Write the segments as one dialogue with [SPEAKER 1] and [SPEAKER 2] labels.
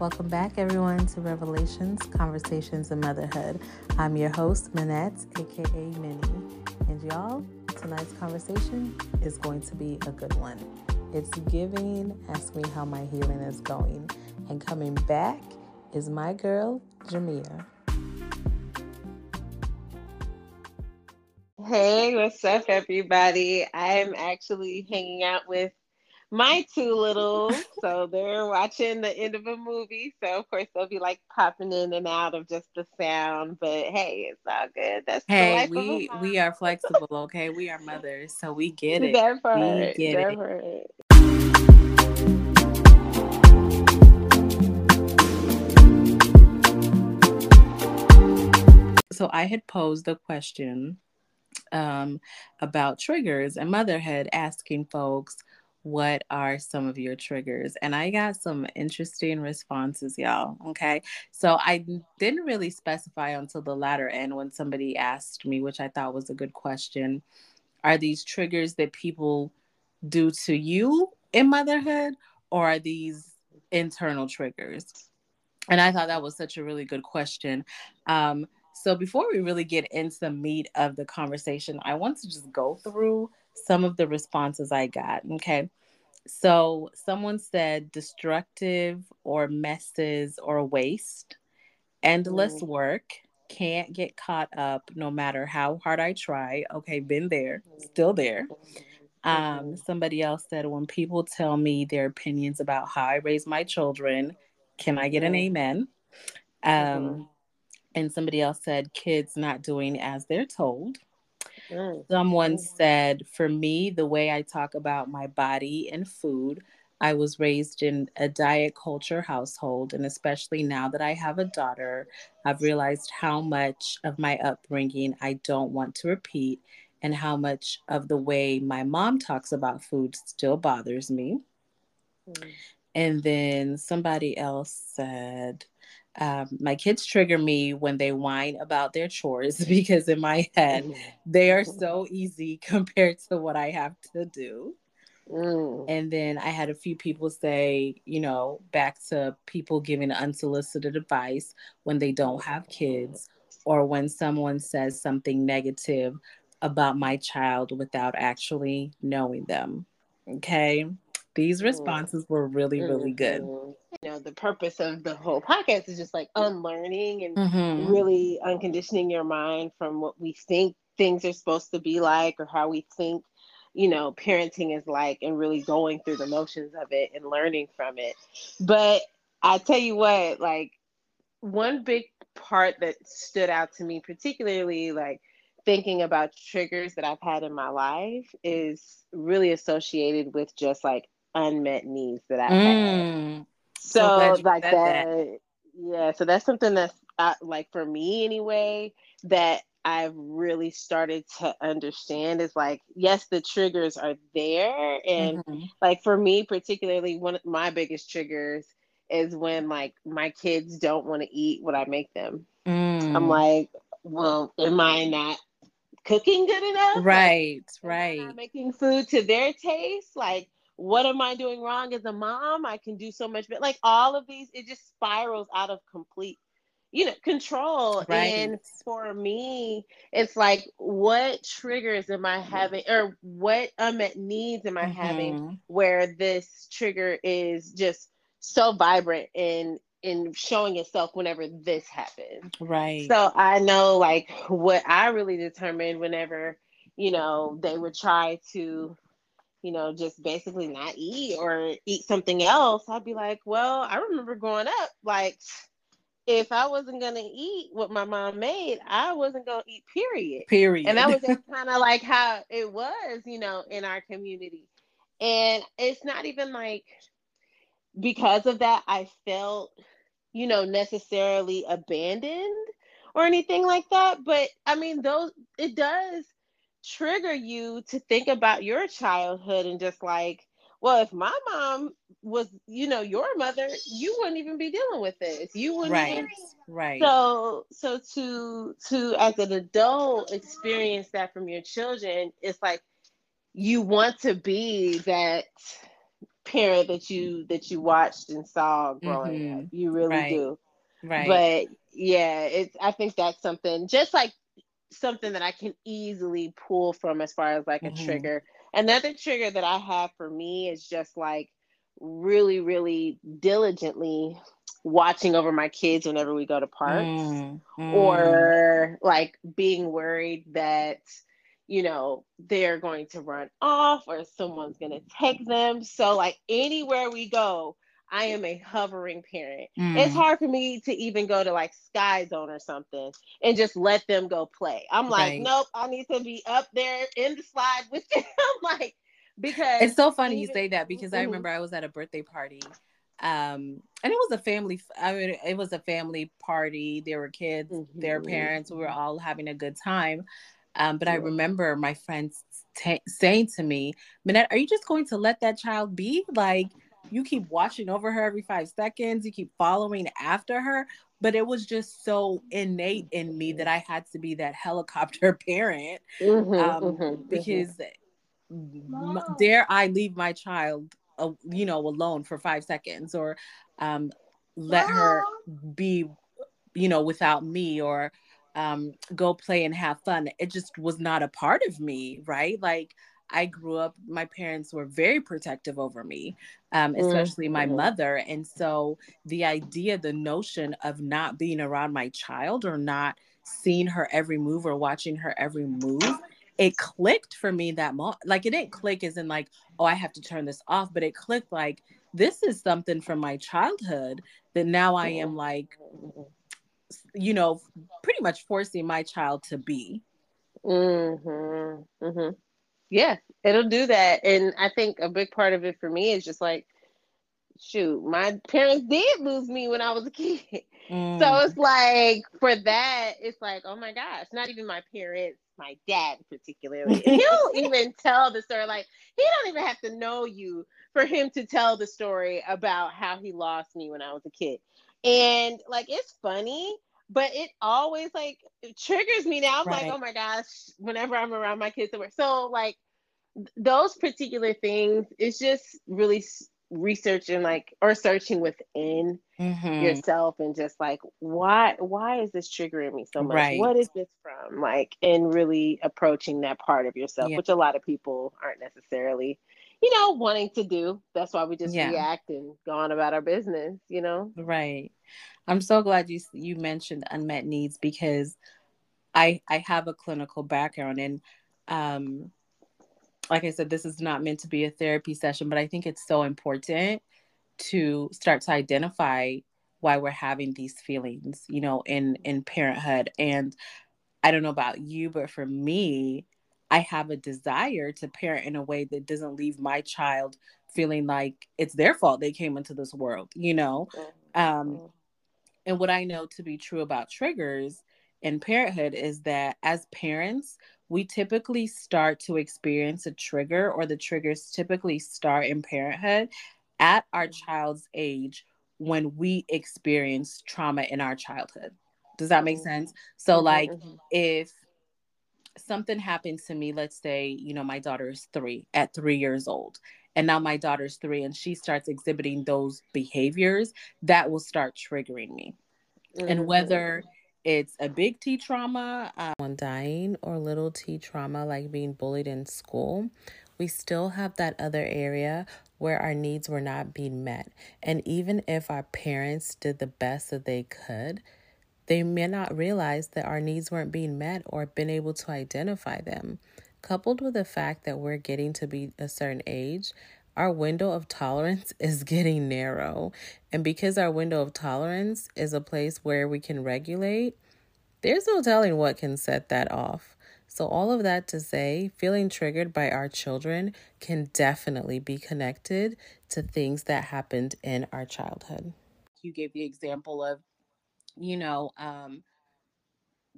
[SPEAKER 1] Welcome back, everyone, to Revelations, Conversations, and Motherhood. I'm your host, Minette, aka Minnie. And y'all, tonight's conversation is going to be a good one. It's giving, ask me how my healing is going. And coming back is my girl, Jamia.
[SPEAKER 2] Hey, what's up, everybody? I'm actually hanging out with my two little. So they're watching the end of a movie. So of course they'll be like popping in and out of just the sound. But hey, it's all good. That's
[SPEAKER 1] hey, we we are flexible, okay? We are mothers, so we get it.
[SPEAKER 2] That part,
[SPEAKER 1] we get
[SPEAKER 2] that
[SPEAKER 1] it.
[SPEAKER 2] part.
[SPEAKER 1] So I had posed a question um, about triggers and Mother had asking folks what are some of your triggers? And I got some interesting responses, y'all. Okay. So I didn't really specify until the latter end when somebody asked me, which I thought was a good question. Are these triggers that people do to you in motherhood, or are these internal triggers? And I thought that was such a really good question. Um, so before we really get into the meat of the conversation, I want to just go through some of the responses I got. Okay. So someone said destructive or messes or waste, endless mm. work, can't get caught up no matter how hard I try. Okay, been there, still there. Um, mm-hmm. somebody else said when people tell me their opinions about how I raise my children, can I get an mm. amen? Um, mm-hmm. and somebody else said kids not doing as they're told. Mm. Someone said, for me, the way I talk about my body and food, I was raised in a diet culture household. And especially now that I have a daughter, I've realized how much of my upbringing I don't want to repeat and how much of the way my mom talks about food still bothers me. Mm. And then somebody else said, um, my kids trigger me when they whine about their chores because in my head mm. they are so easy compared to what I have to do. Mm. And then I had a few people say, you know, back to people giving unsolicited advice when they don't have kids or when someone says something negative about my child without actually knowing them. Okay. These mm. responses were really, really good.
[SPEAKER 2] Mm-hmm you know the purpose of the whole podcast is just like unlearning and mm-hmm. really unconditioning your mind from what we think things are supposed to be like or how we think you know parenting is like and really going through the motions of it and learning from it but i tell you what like one big part that stood out to me particularly like thinking about triggers that i've had in my life is really associated with just like unmet needs that i mm. had so, so like that, that, yeah so that's something that's uh, like for me anyway that I've really started to understand is like, yes, the triggers are there. And mm-hmm. like for me, particularly, one of my biggest triggers is when like my kids don't want to eat what I make them. Mm. I'm like, well, am I not cooking good enough?
[SPEAKER 1] Right, like, right.
[SPEAKER 2] making food to their taste? Like, what am I doing wrong as a mom? I can do so much but like all of these, it just spirals out of complete, you know, control. Right. And for me, it's like, what triggers am I having, or what unmet needs am I mm-hmm. having where this trigger is just so vibrant and in showing itself whenever this happens.
[SPEAKER 1] Right.
[SPEAKER 2] So I know like what I really determined whenever, you know, they would try to you know, just basically not eat or eat something else, I'd be like, well, I remember growing up, like, if I wasn't gonna eat what my mom made, I wasn't gonna eat, period.
[SPEAKER 1] Period.
[SPEAKER 2] And that was just kind of like how it was, you know, in our community. And it's not even like because of that, I felt, you know, necessarily abandoned or anything like that. But I mean, those it does trigger you to think about your childhood and just like, well, if my mom was, you know, your mother, you wouldn't even be dealing with this. You wouldn't
[SPEAKER 1] right,
[SPEAKER 2] even...
[SPEAKER 1] right.
[SPEAKER 2] So, so to to as an adult experience that from your children, it's like you want to be that parent that you that you watched and saw growing mm-hmm. up. You really right. do. Right. But yeah, it's I think that's something just like something that I can easily pull from as far as like mm-hmm. a trigger. Another trigger that I have for me is just like really, really diligently watching over my kids whenever we go to parks mm, mm. or like being worried that you know they're going to run off or someone's going to take them so like anywhere we go I am a hovering parent. Mm. It's hard for me to even go to like Sky Zone or something and just let them go play. I'm like, right. nope, I need to be up there in the slide with them. like, because
[SPEAKER 1] it's so funny even, you say that because mm-hmm. I remember I was at a birthday party um and it was a family i mean it was a family party there were kids mm-hmm. their parents we were all having a good time um but i remember my friends t- saying to me minette are you just going to let that child be like you keep watching over her every five seconds you keep following after her but it was just so innate in me that i had to be that helicopter parent mm-hmm, um, mm-hmm, mm-hmm. because mm-hmm. dare i leave my child uh, you know alone for five seconds or um, let her be you know without me or um, go play and have fun it just was not a part of me right like I grew up, my parents were very protective over me, um, mm-hmm. especially mm-hmm. my mother. And so the idea, the notion of not being around my child or not seeing her every move or watching her every move it clicked for me that moment. Like it didn't click as in like, oh, I have to turn this off, but it clicked like this is something from my childhood that now I am like, you know, pretty much forcing my child to be.
[SPEAKER 2] Mm-hmm. Mm-hmm. Yeah, it'll do that. And I think a big part of it for me is just like, shoot, my parents did lose me when I was a kid. Mm. So it's like for that, it's like, oh my gosh, not even my parents my dad particularly. he'll even tell the story like he don't even have to know you for him to tell the story about how he lost me when I was a kid. And like it's funny, but it always like it triggers me now. I'm right. like, oh my gosh, whenever I'm around my kids. So like those particular things, it's just really researching like or searching within mm-hmm. yourself and just like why why is this triggering me so much right. what is this from like and really approaching that part of yourself yeah. which a lot of people aren't necessarily you know wanting to do that's why we just yeah. react and go on about our business you know
[SPEAKER 1] right i'm so glad you you mentioned unmet needs because i i have a clinical background and um like I said, this is not meant to be a therapy session, but I think it's so important to start to identify why we're having these feelings, you know, in in parenthood. And I don't know about you, but for me, I have a desire to parent in a way that doesn't leave my child feeling like it's their fault they came into this world, you know. Um, and what I know to be true about triggers in parenthood is that as parents, we typically start to experience a trigger, or the triggers typically start in parenthood at our child's age when we experience trauma in our childhood. Does that make mm-hmm. sense? So, mm-hmm, like, mm-hmm. if something happens to me, let's say, you know, my daughter is three at three years old, and now my daughter's three, and she starts exhibiting those behaviors, that will start triggering me. Mm-hmm. And whether it's a big T trauma, um, on dying, or little T trauma like being bullied in school. We still have that other area where our needs were not being met. And even if our parents did the best that they could, they may not realize that our needs weren't being met or been able to identify them. Coupled with the fact that we're getting to be a certain age, our window of tolerance is getting narrow. And because our window of tolerance is a place where we can regulate, there's no telling what can set that off. So, all of that to say, feeling triggered by our children can definitely be connected to things that happened in our childhood. You gave the example of, you know, um,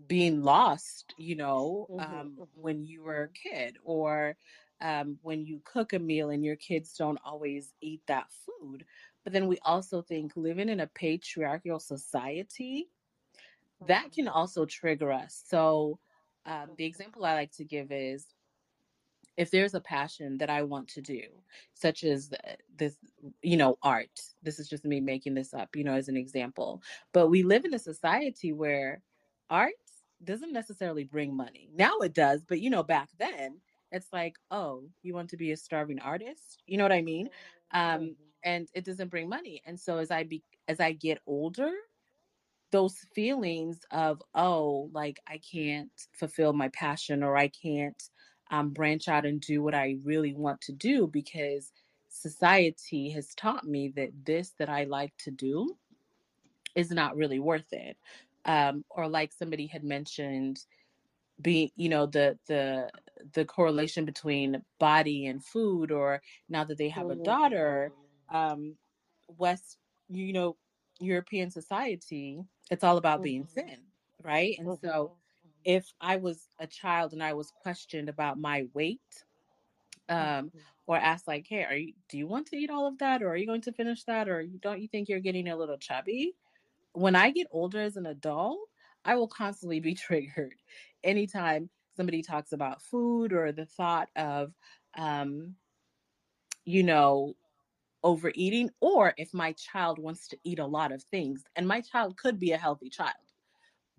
[SPEAKER 1] being lost, you know, mm-hmm, um, mm-hmm. when you were a kid, or um, when you cook a meal and your kids don't always eat that food. But then we also think living in a patriarchal society, that can also trigger us. So, um, the example I like to give is if there's a passion that I want to do, such as this, you know, art, this is just me making this up, you know, as an example. But we live in a society where art doesn't necessarily bring money. Now it does, but you know, back then it's like, oh, you want to be a starving artist? You know what I mean? Um, mm-hmm. and it doesn't bring money. And so as I be as I get older, those feelings of, oh, like I can't fulfill my passion or I can't um, branch out and do what I really want to do because society has taught me that this that I like to do is not really worth it. Um, or like somebody had mentioned, being you know the the the correlation between body and food, or now that they have a mm-hmm. daughter, um, West you know European society, it's all about being mm-hmm. thin, right? And so if I was a child and I was questioned about my weight, um, mm-hmm. or asked like, "Hey, are you? Do you want to eat all of that, or are you going to finish that, or don't you think you're getting a little chubby?" When I get older as an adult, I will constantly be triggered anytime somebody talks about food or the thought of, um, you know, overeating, or if my child wants to eat a lot of things, and my child could be a healthy child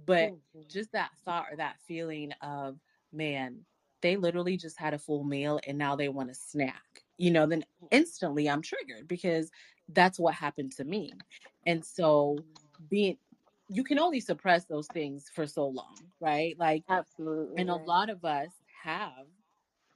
[SPEAKER 1] but mm-hmm. just that thought or that feeling of, man, they literally just had a full meal and now they want a snack, you know, then mm-hmm. instantly I'm triggered because that's what happened to me. And so being, you can only suppress those things for so long, right? Like,
[SPEAKER 2] absolutely.
[SPEAKER 1] And a lot of us have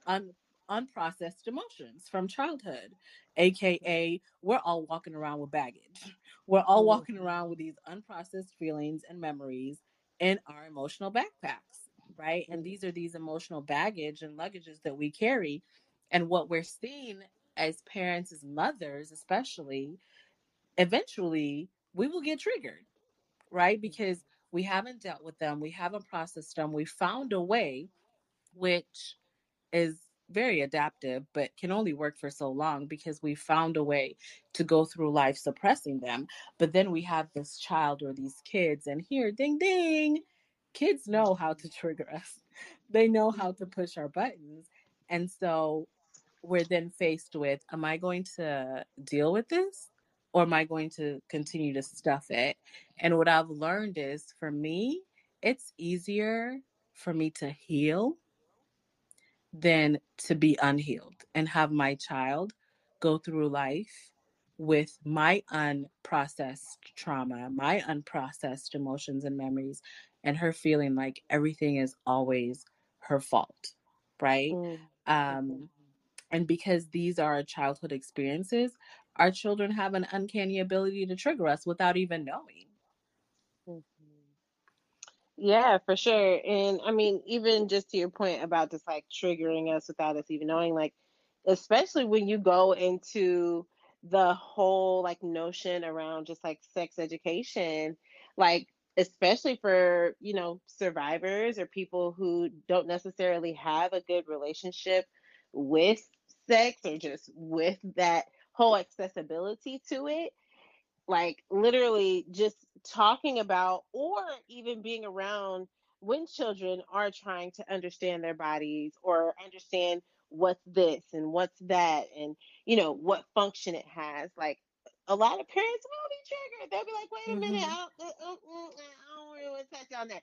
[SPEAKER 1] un- unprocessed emotions from childhood, aka we're all walking around with baggage. We're all walking mm-hmm. around with these unprocessed feelings and memories in our emotional backpacks, right? And mm-hmm. these are these emotional baggage and luggages that we carry. And what we're seeing as parents, as mothers, especially, eventually we will get triggered, right? Mm-hmm. Because we haven't dealt with them, we haven't processed them, we found a way which is very adaptive, but can only work for so long because we found a way to go through life suppressing them. But then we have this child or these kids, and here, ding, ding, kids know how to trigger us, they know how to push our buttons. And so we're then faced with am I going to deal with this? Or am I going to continue to stuff it? And what I've learned is for me, it's easier for me to heal than to be unhealed and have my child go through life with my unprocessed trauma, my unprocessed emotions and memories, and her feeling like everything is always her fault, right? Mm. Um, and because these are childhood experiences, our children have an uncanny ability to trigger us without even knowing.
[SPEAKER 2] Yeah, for sure. And I mean, even just to your point about just like triggering us without us even knowing, like, especially when you go into the whole like notion around just like sex education, like, especially for, you know, survivors or people who don't necessarily have a good relationship with sex or just with that whole accessibility to it like literally just talking about or even being around when children are trying to understand their bodies or understand what's this and what's that and you know what function it has like a lot of parents will be triggered they'll be like wait a minute mm-hmm. I, don't, uh, uh, uh, I don't really want to touch on that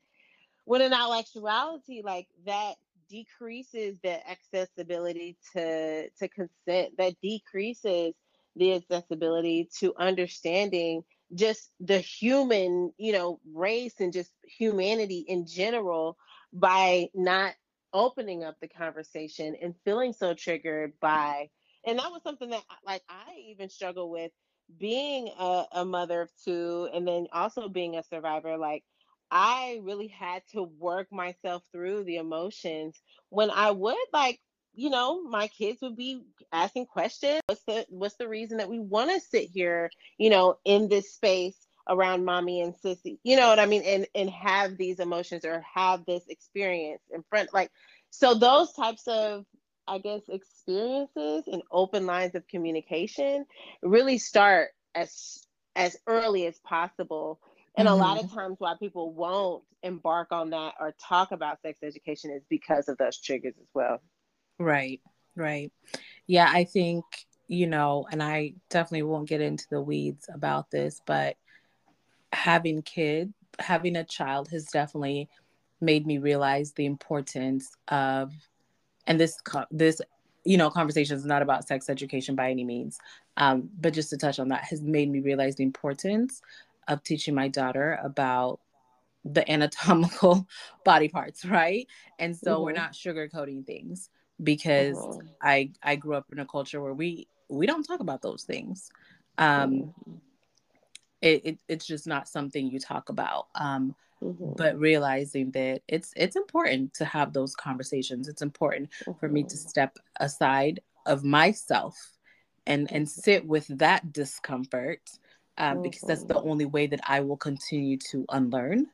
[SPEAKER 2] when in actuality like that decreases the accessibility to to consent that decreases the accessibility to understanding just the human, you know, race and just humanity in general by not opening up the conversation and feeling so triggered by and that was something that like I even struggle with being a, a mother of two and then also being a survivor like I really had to work myself through the emotions when I would like you know, my kids would be asking questions. What's the what's the reason that we want to sit here, you know, in this space around mommy and sissy? You know what I mean? And and have these emotions or have this experience in front like so those types of I guess experiences and open lines of communication really start as as early as possible. And mm-hmm. a lot of mm-hmm. times why people won't embark on that or talk about sex education is because of those triggers as well.
[SPEAKER 1] Right, right. Yeah, I think, you know, and I definitely won't get into the weeds about this, but having kid, having a child has definitely made me realize the importance of and this this you know conversation is not about sex education by any means um, but just to touch on that has made me realize the importance of teaching my daughter about the anatomical body parts right and so mm-hmm. we're not sugarcoating things because mm-hmm. i i grew up in a culture where we we don't talk about those things um mm-hmm. it, it, it's just not something you talk about um mm-hmm. but realizing that it's it's important to have those conversations it's important mm-hmm. for me to mm-hmm. step aside of myself and and mm-hmm. sit with that discomfort um, because that's the mm-hmm. only way that i will continue to unlearn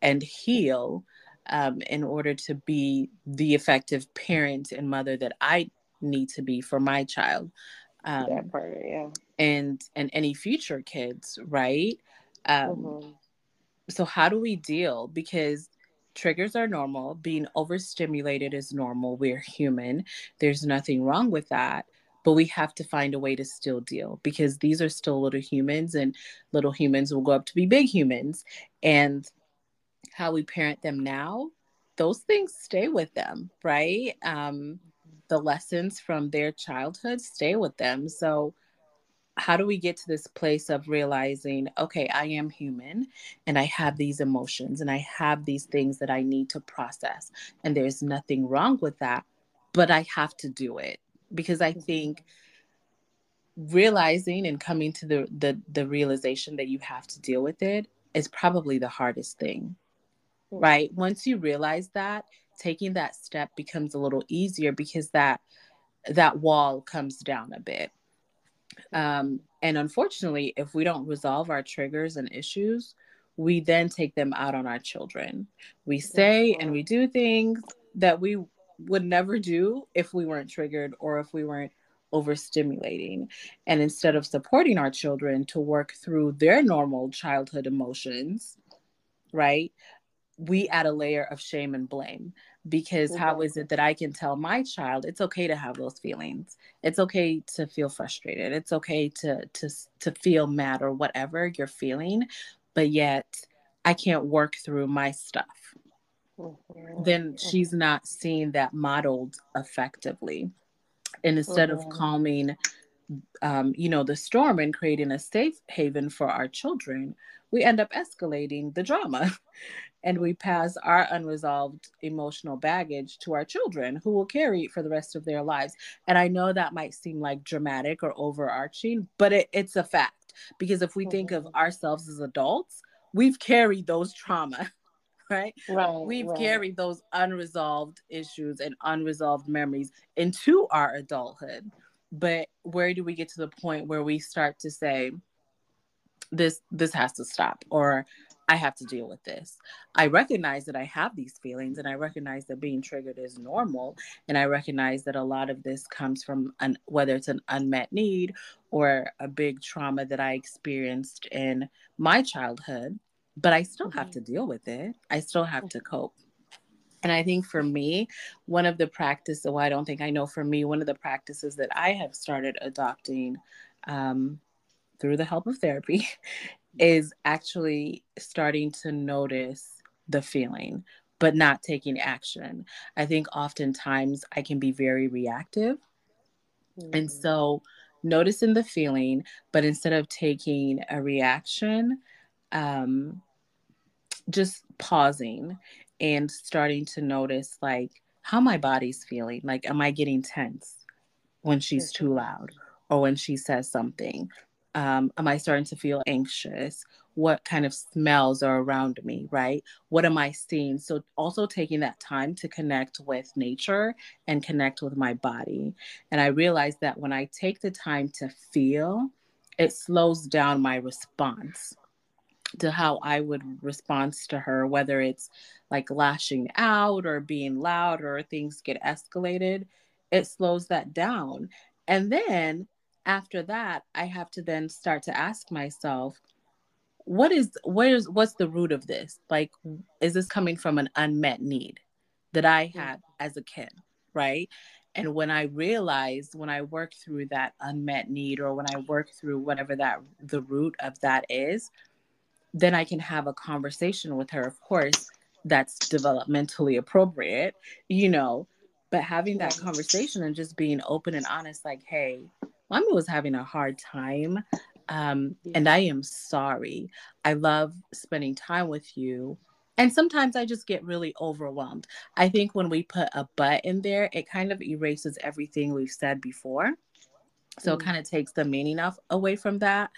[SPEAKER 1] and heal um, in order to be the effective parent and mother that i need to be for my child.
[SPEAKER 2] Um, that part, yeah.
[SPEAKER 1] and and any future kids right? Um, mm-hmm. so how do we deal? Because triggers are normal. Being overstimulated is normal. We're human. There's nothing wrong with that. But we have to find a way to still deal because these are still little humans and little humans will grow up to be big humans. And how we parent them now those things stay with them right? Um, the lessons from their childhood stay with them. So how do we get to this place of realizing okay i am human and i have these emotions and i have these things that i need to process and there's nothing wrong with that but i have to do it. Because i think realizing and coming to the the, the realization that you have to deal with it is probably the hardest thing right once you realize that taking that step becomes a little easier because that that wall comes down a bit um, and unfortunately, if we don't resolve our triggers and issues, we then take them out on our children. We say and we do things that we would never do if we weren't triggered or if we weren't overstimulating. And instead of supporting our children to work through their normal childhood emotions, right? We add a layer of shame and blame because mm-hmm. how is it that I can tell my child it's okay to have those feelings? It's okay to feel frustrated. It's okay to to to feel mad or whatever you're feeling, but yet I can't work through my stuff. Mm-hmm. Then she's not seeing that modeled effectively. And instead mm-hmm. of calming um, you know, the storm and creating a safe haven for our children, we end up escalating the drama. and we pass our unresolved emotional baggage to our children who will carry it for the rest of their lives. And I know that might seem like dramatic or overarching, but it, it's a fact because if we think of mm-hmm. ourselves as adults, we've carried those trauma. Right? right we've right. carried those unresolved issues and unresolved memories into our adulthood but where do we get to the point where we start to say this this has to stop or I have to deal with this. I recognize that I have these feelings and I recognize that being triggered is normal. And I recognize that a lot of this comes from an, whether it's an unmet need or a big trauma that I experienced in my childhood, but I still mm-hmm. have to deal with it. I still have to cope. And I think for me, one of the practices, well, I don't think I know for me, one of the practices that I have started adopting um, through the help of therapy is actually starting to notice the feeling, but not taking action. I think oftentimes I can be very reactive. Mm-hmm. And so noticing the feeling, but instead of taking a reaction, um, just pausing and starting to notice like how my body's feeling. Like, am I getting tense when she's too loud or when she says something? Um, am I starting to feel anxious? What kind of smells are around me, right? What am I seeing? So, also taking that time to connect with nature and connect with my body. And I realized that when I take the time to feel, it slows down my response to how I would respond to her, whether it's like lashing out or being loud or things get escalated. It slows that down. And then after that i have to then start to ask myself what is what is what's the root of this? Like is this coming from an unmet need that i had as a kid right? And when I realize, when I work through that unmet need or when I work through whatever that the root of that is, then I can have a conversation with her, of course, that's developmentally appropriate, you know, but having that conversation and just being open and honest, like, hey, mommy was having a hard time. Um, and I am sorry. I love spending time with you. And sometimes I just get really overwhelmed. I think when we put a but in there, it kind of erases everything we've said before. So mm. it kind of takes the meaning of away from that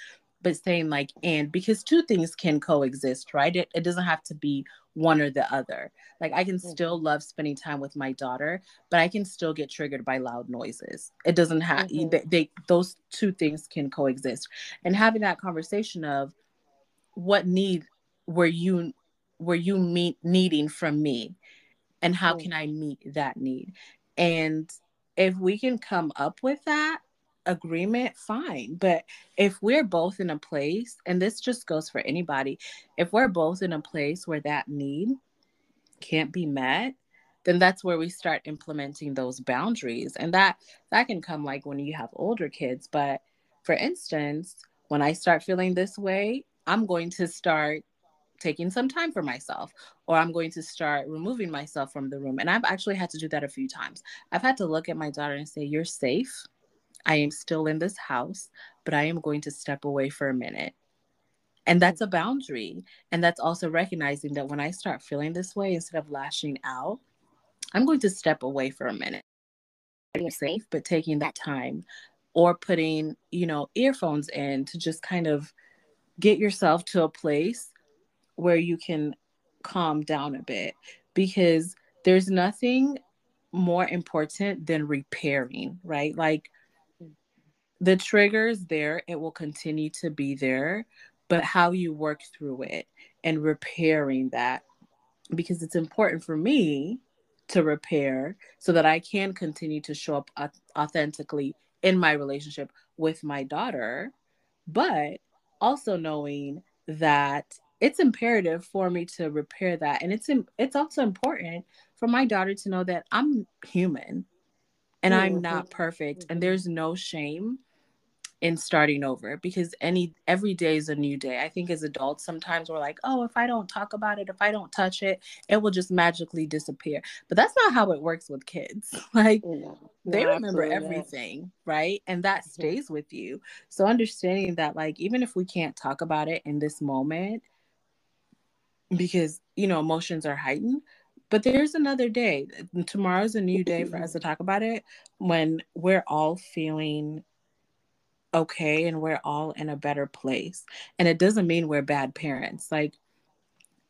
[SPEAKER 1] but saying like and because two things can coexist right it, it doesn't have to be one or the other like i can mm-hmm. still love spending time with my daughter but i can still get triggered by loud noises it doesn't have mm-hmm. they, they those two things can coexist and having that conversation of what need were you were you meet needing from me and how mm-hmm. can i meet that need and if we can come up with that agreement, fine. But if we're both in a place, and this just goes for anybody, if we're both in a place where that need can't be met, then that's where we start implementing those boundaries. And that that can come like when you have older kids. But for instance, when I start feeling this way, I'm going to start taking some time for myself or i'm going to start removing myself from the room and i've actually had to do that a few times i've had to look at my daughter and say you're safe I am still in this house, but I am going to step away for a minute. And that's a boundary. And that's also recognizing that when I start feeling this way, instead of lashing out, I'm going to step away for a minute. Being safe, but taking that time or putting, you know, earphones in to just kind of get yourself to a place where you can calm down a bit because there's nothing more important than repairing, right? Like the trigger is there, it will continue to be there, but how you work through it and repairing that because it's important for me to repair so that I can continue to show up authentically in my relationship with my daughter, but also knowing that it's imperative for me to repair that and it's it's also important for my daughter to know that I'm human and mm-hmm. I'm not perfect and mm-hmm. there's no shame in starting over because any every day is a new day. I think as adults sometimes we're like, "Oh, if I don't talk about it, if I don't touch it, it will just magically disappear." But that's not how it works with kids. Like no, they remember everything, right? And that mm-hmm. stays with you. So understanding that like even if we can't talk about it in this moment because, you know, emotions are heightened, but there's another day. Tomorrow's a new day for us to talk about it when we're all feeling okay and we're all in a better place. And it doesn't mean we're bad parents. Like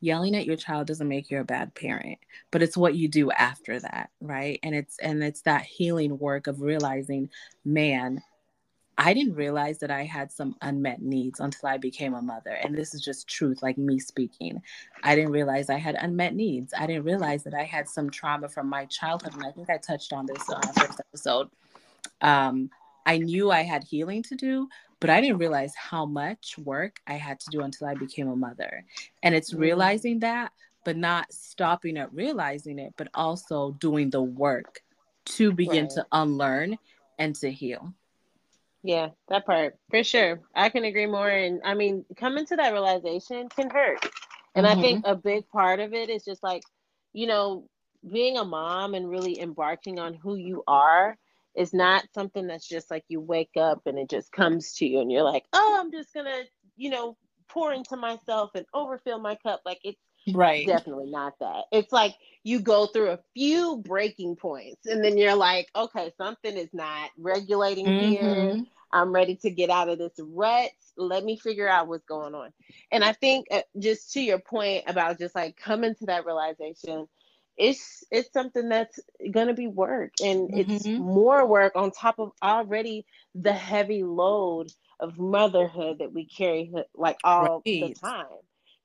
[SPEAKER 1] yelling at your child doesn't make you a bad parent, but it's what you do after that, right? And it's and it's that healing work of realizing, man, I didn't realize that I had some unmet needs until I became a mother. And this is just truth, like me speaking. I didn't realize I had unmet needs. I didn't realize that I had some trauma from my childhood. And I think I touched on this on our first episode. Um, I knew I had healing to do, but I didn't realize how much work I had to do until I became a mother. And it's mm. realizing that, but not stopping at realizing it, but also doing the work to begin right. to unlearn and to heal.
[SPEAKER 2] Yeah, that part for sure. I can agree more. And I mean, coming to that realization can hurt. And mm-hmm. I think a big part of it is just like, you know, being a mom and really embarking on who you are it's not something that's just like you wake up and it just comes to you and you're like, oh, I'm just gonna, you know, pour into myself and overfill my cup. Like it's right definitely not that. It's like you go through a few breaking points and then you're like, okay, something is not regulating mm-hmm. here. I'm ready to get out of this rut. Let me figure out what's going on. And I think uh, just to your point about just like coming to that realization it's it's something that's going to be work and mm-hmm. it's more work on top of already the heavy load of motherhood that we carry like all right. the time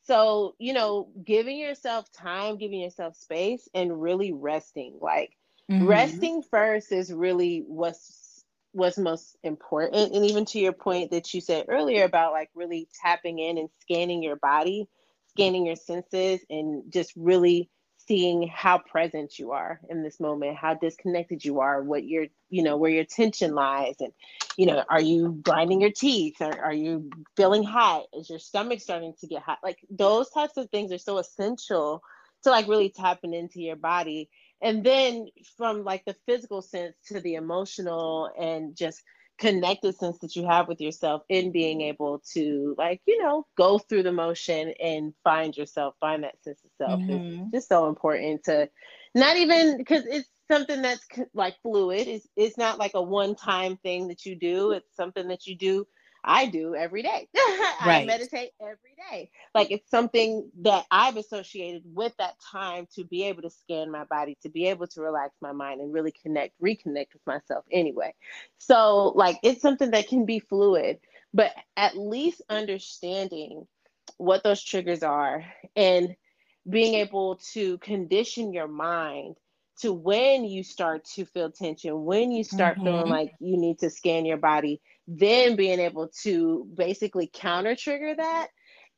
[SPEAKER 2] so you know giving yourself time giving yourself space and really resting like mm-hmm. resting first is really what's what's most important and even to your point that you said earlier about like really tapping in and scanning your body scanning your senses and just really seeing how present you are in this moment, how disconnected you are, what your, you know, where your tension lies. And, you know, are you grinding your teeth? Or are you feeling hot? Is your stomach starting to get hot? Like those types of things are so essential to like really tapping into your body. And then from like the physical sense to the emotional and just connected sense that you have with yourself in being able to like you know go through the motion and find yourself find that sense of self. Mm-hmm. is just so important to not even because it's something that's like fluid. It's, it's not like a one time thing that you do. It's something that you do I do every day. right. I meditate every day. Like it's something that I've associated with that time to be able to scan my body, to be able to relax my mind and really connect, reconnect with myself anyway. So, like, it's something that can be fluid, but at least understanding what those triggers are and being able to condition your mind to when you start to feel tension, when you start mm-hmm. feeling like you need to scan your body, then being able to basically counter trigger that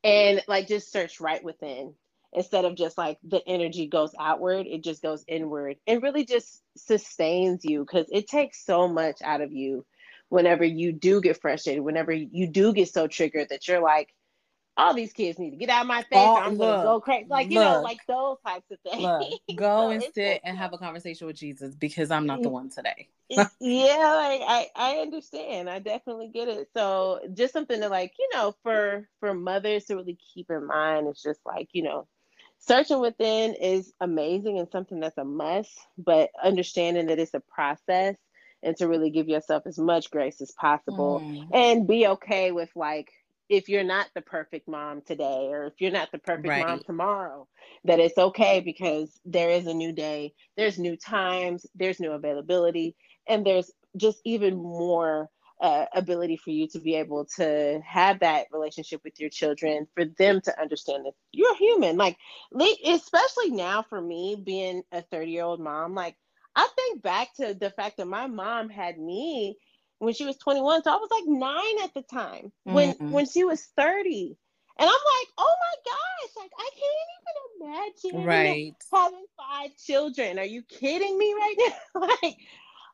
[SPEAKER 2] and like just search right within instead of just like the energy goes outward, it just goes inward. And really just sustains you because it takes so much out of you whenever you do get frustrated, whenever you do get so triggered that you're like, all these kids need to get out of my face. I'm look, gonna go crazy. Like, you look, know, like those types of things. Look,
[SPEAKER 1] go so and sit and have a conversation with Jesus because I'm not the one today.
[SPEAKER 2] yeah, like I, I understand. I definitely get it. So just something to like, you know, for for mothers to really keep in mind is just like, you know, searching within is amazing and something that's a must, but understanding that it's a process and to really give yourself as much grace as possible mm. and be okay with like if you're not the perfect mom today or if you're not the perfect right. mom tomorrow that it's okay because there is a new day there's new times there's new availability and there's just even more uh, ability for you to be able to have that relationship with your children for them to understand that you're human like especially now for me being a 30 year old mom like i think back to the fact that my mom had me when she was 21. So I was like nine at the time when mm-hmm. when she was 30. And I'm like, oh my gosh, like I can't even imagine right. having five children. Are you kidding me right now? like,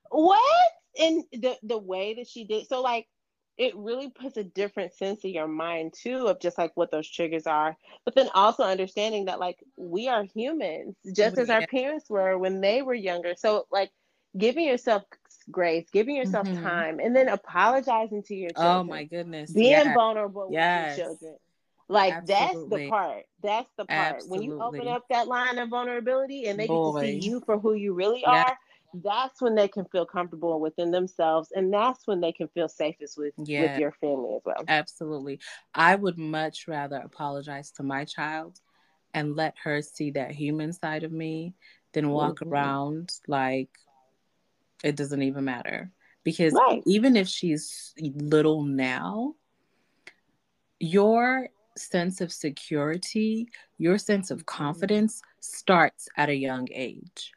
[SPEAKER 2] what? And the the way that she did so like it really puts a different sense in your mind too of just like what those triggers are but then also understanding that like we are humans just as our parents were when they were younger so like giving yourself grace, giving yourself mm-hmm. time, and then apologizing to your children.
[SPEAKER 1] Oh my goodness.
[SPEAKER 2] Being yes. vulnerable yes. with your children. Like Absolutely. that's the part. That's the part. Absolutely. When you open up that line of vulnerability and they Boy. get to see you for who you really yeah. are, that's when they can feel comfortable within themselves and that's when they can feel safest with yeah. with your family as well.
[SPEAKER 1] Absolutely. I would much rather apologize to my child and let her see that human side of me than walk mm-hmm. around like it doesn't even matter because right. even if she's little now, your sense of security, your sense of confidence starts at a young age.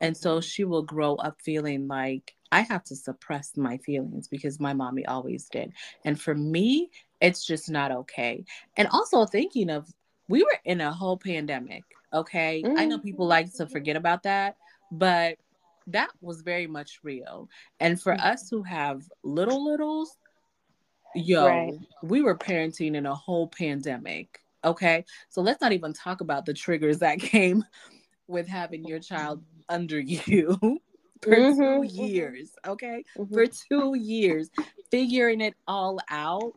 [SPEAKER 1] And so she will grow up feeling like I have to suppress my feelings because my mommy always did. And for me, it's just not okay. And also thinking of, we were in a whole pandemic. Okay. Mm-hmm. I know people like to forget about that, but that was very much real. And for mm-hmm. us who have little littles, yo, right. we were parenting in a whole pandemic. Okay. So let's not even talk about the triggers that came with having your child under you for mm-hmm. two years. Okay. Mm-hmm. For two years, figuring it all out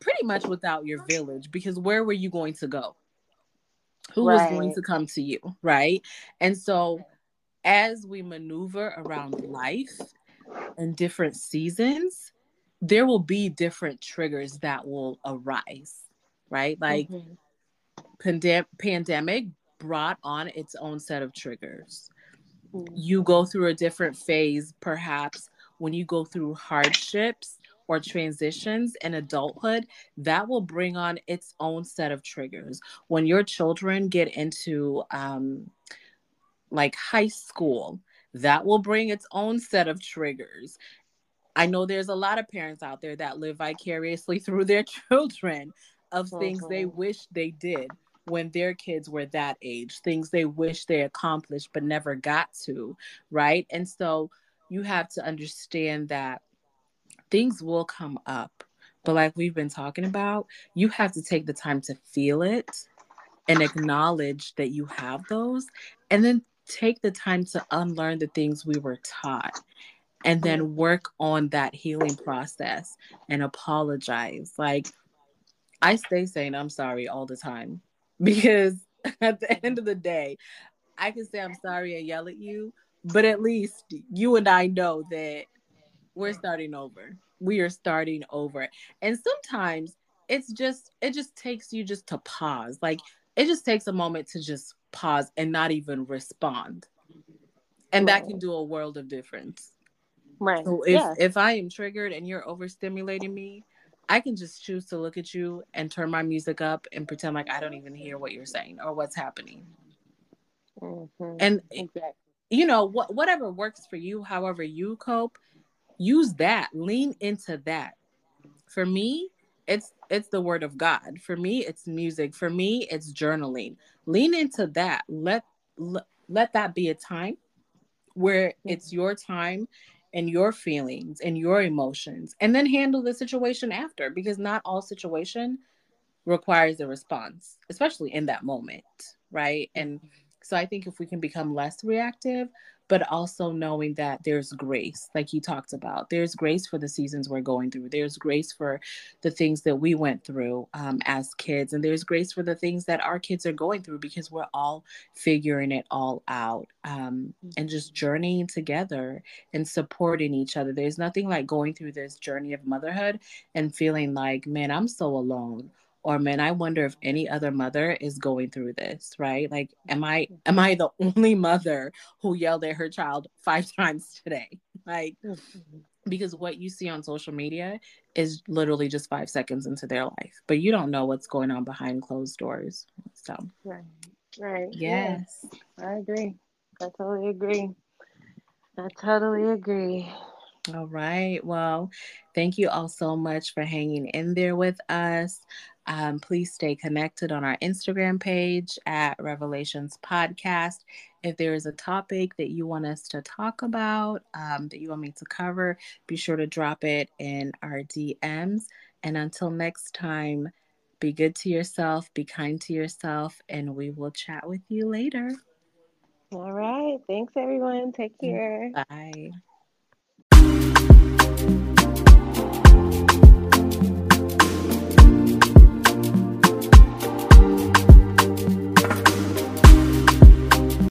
[SPEAKER 1] pretty much without your village because where were you going to go? Who right. was going to come to you? Right. And so as we maneuver around life and different seasons, there will be different triggers that will arise, right? Like mm-hmm. pandem- pandemic brought on its own set of triggers. Mm-hmm. You go through a different phase, perhaps when you go through hardships or transitions in adulthood, that will bring on its own set of triggers. When your children get into um, like high school, that will bring its own set of triggers. I know there's a lot of parents out there that live vicariously through their children of things they mm-hmm. wish they did when their kids were that age, things they wish they accomplished but never got to, right? And so you have to understand that things will come up. But like we've been talking about, you have to take the time to feel it and acknowledge that you have those and then take the time to unlearn the things we were taught and then mm-hmm. work on that healing process and apologize. Like I stay saying I'm sorry all the time because at the end of the day, I can say I'm sorry and yell at you, but at least you and I know that we're starting over. We are starting over. And sometimes it's just it just takes you just to pause. Like it just takes a moment to just pause and not even respond. And right. that can do a world of difference. Right. So if yeah. if I am triggered and you're overstimulating me, I can just choose to look at you and turn my music up and pretend like I don't even hear what you're saying or what's happening. Mm-hmm. And exactly. you know what whatever works for you, however you cope, use that. Lean into that. For me, it's it's the word of God. For me, it's music. For me, it's journaling. Lean into that. Let let, let that be a time where mm-hmm. it's your time and your feelings and your emotions and then handle the situation after because not all situation requires a response especially in that moment right mm-hmm. and so i think if we can become less reactive but also knowing that there's grace, like you talked about. There's grace for the seasons we're going through. There's grace for the things that we went through um, as kids. And there's grace for the things that our kids are going through because we're all figuring it all out um, and just journeying together and supporting each other. There's nothing like going through this journey of motherhood and feeling like, man, I'm so alone or man i wonder if any other mother is going through this right like am i am i the only mother who yelled at her child five times today like mm-hmm. because what you see on social media is literally just five seconds into their life but you don't know what's going on behind closed doors so
[SPEAKER 2] right right yes yeah. i agree i totally agree i totally agree
[SPEAKER 1] all right. Well, thank you all so much for hanging in there with us. Um, please stay connected on our Instagram page at Revelations Podcast. If there is a topic that you want us to talk about, um, that you want me to cover, be sure to drop it in our DMs. And until next time, be good to yourself, be kind to yourself, and we will chat with you later.
[SPEAKER 2] All right. Thanks, everyone. Take care.
[SPEAKER 1] Bye.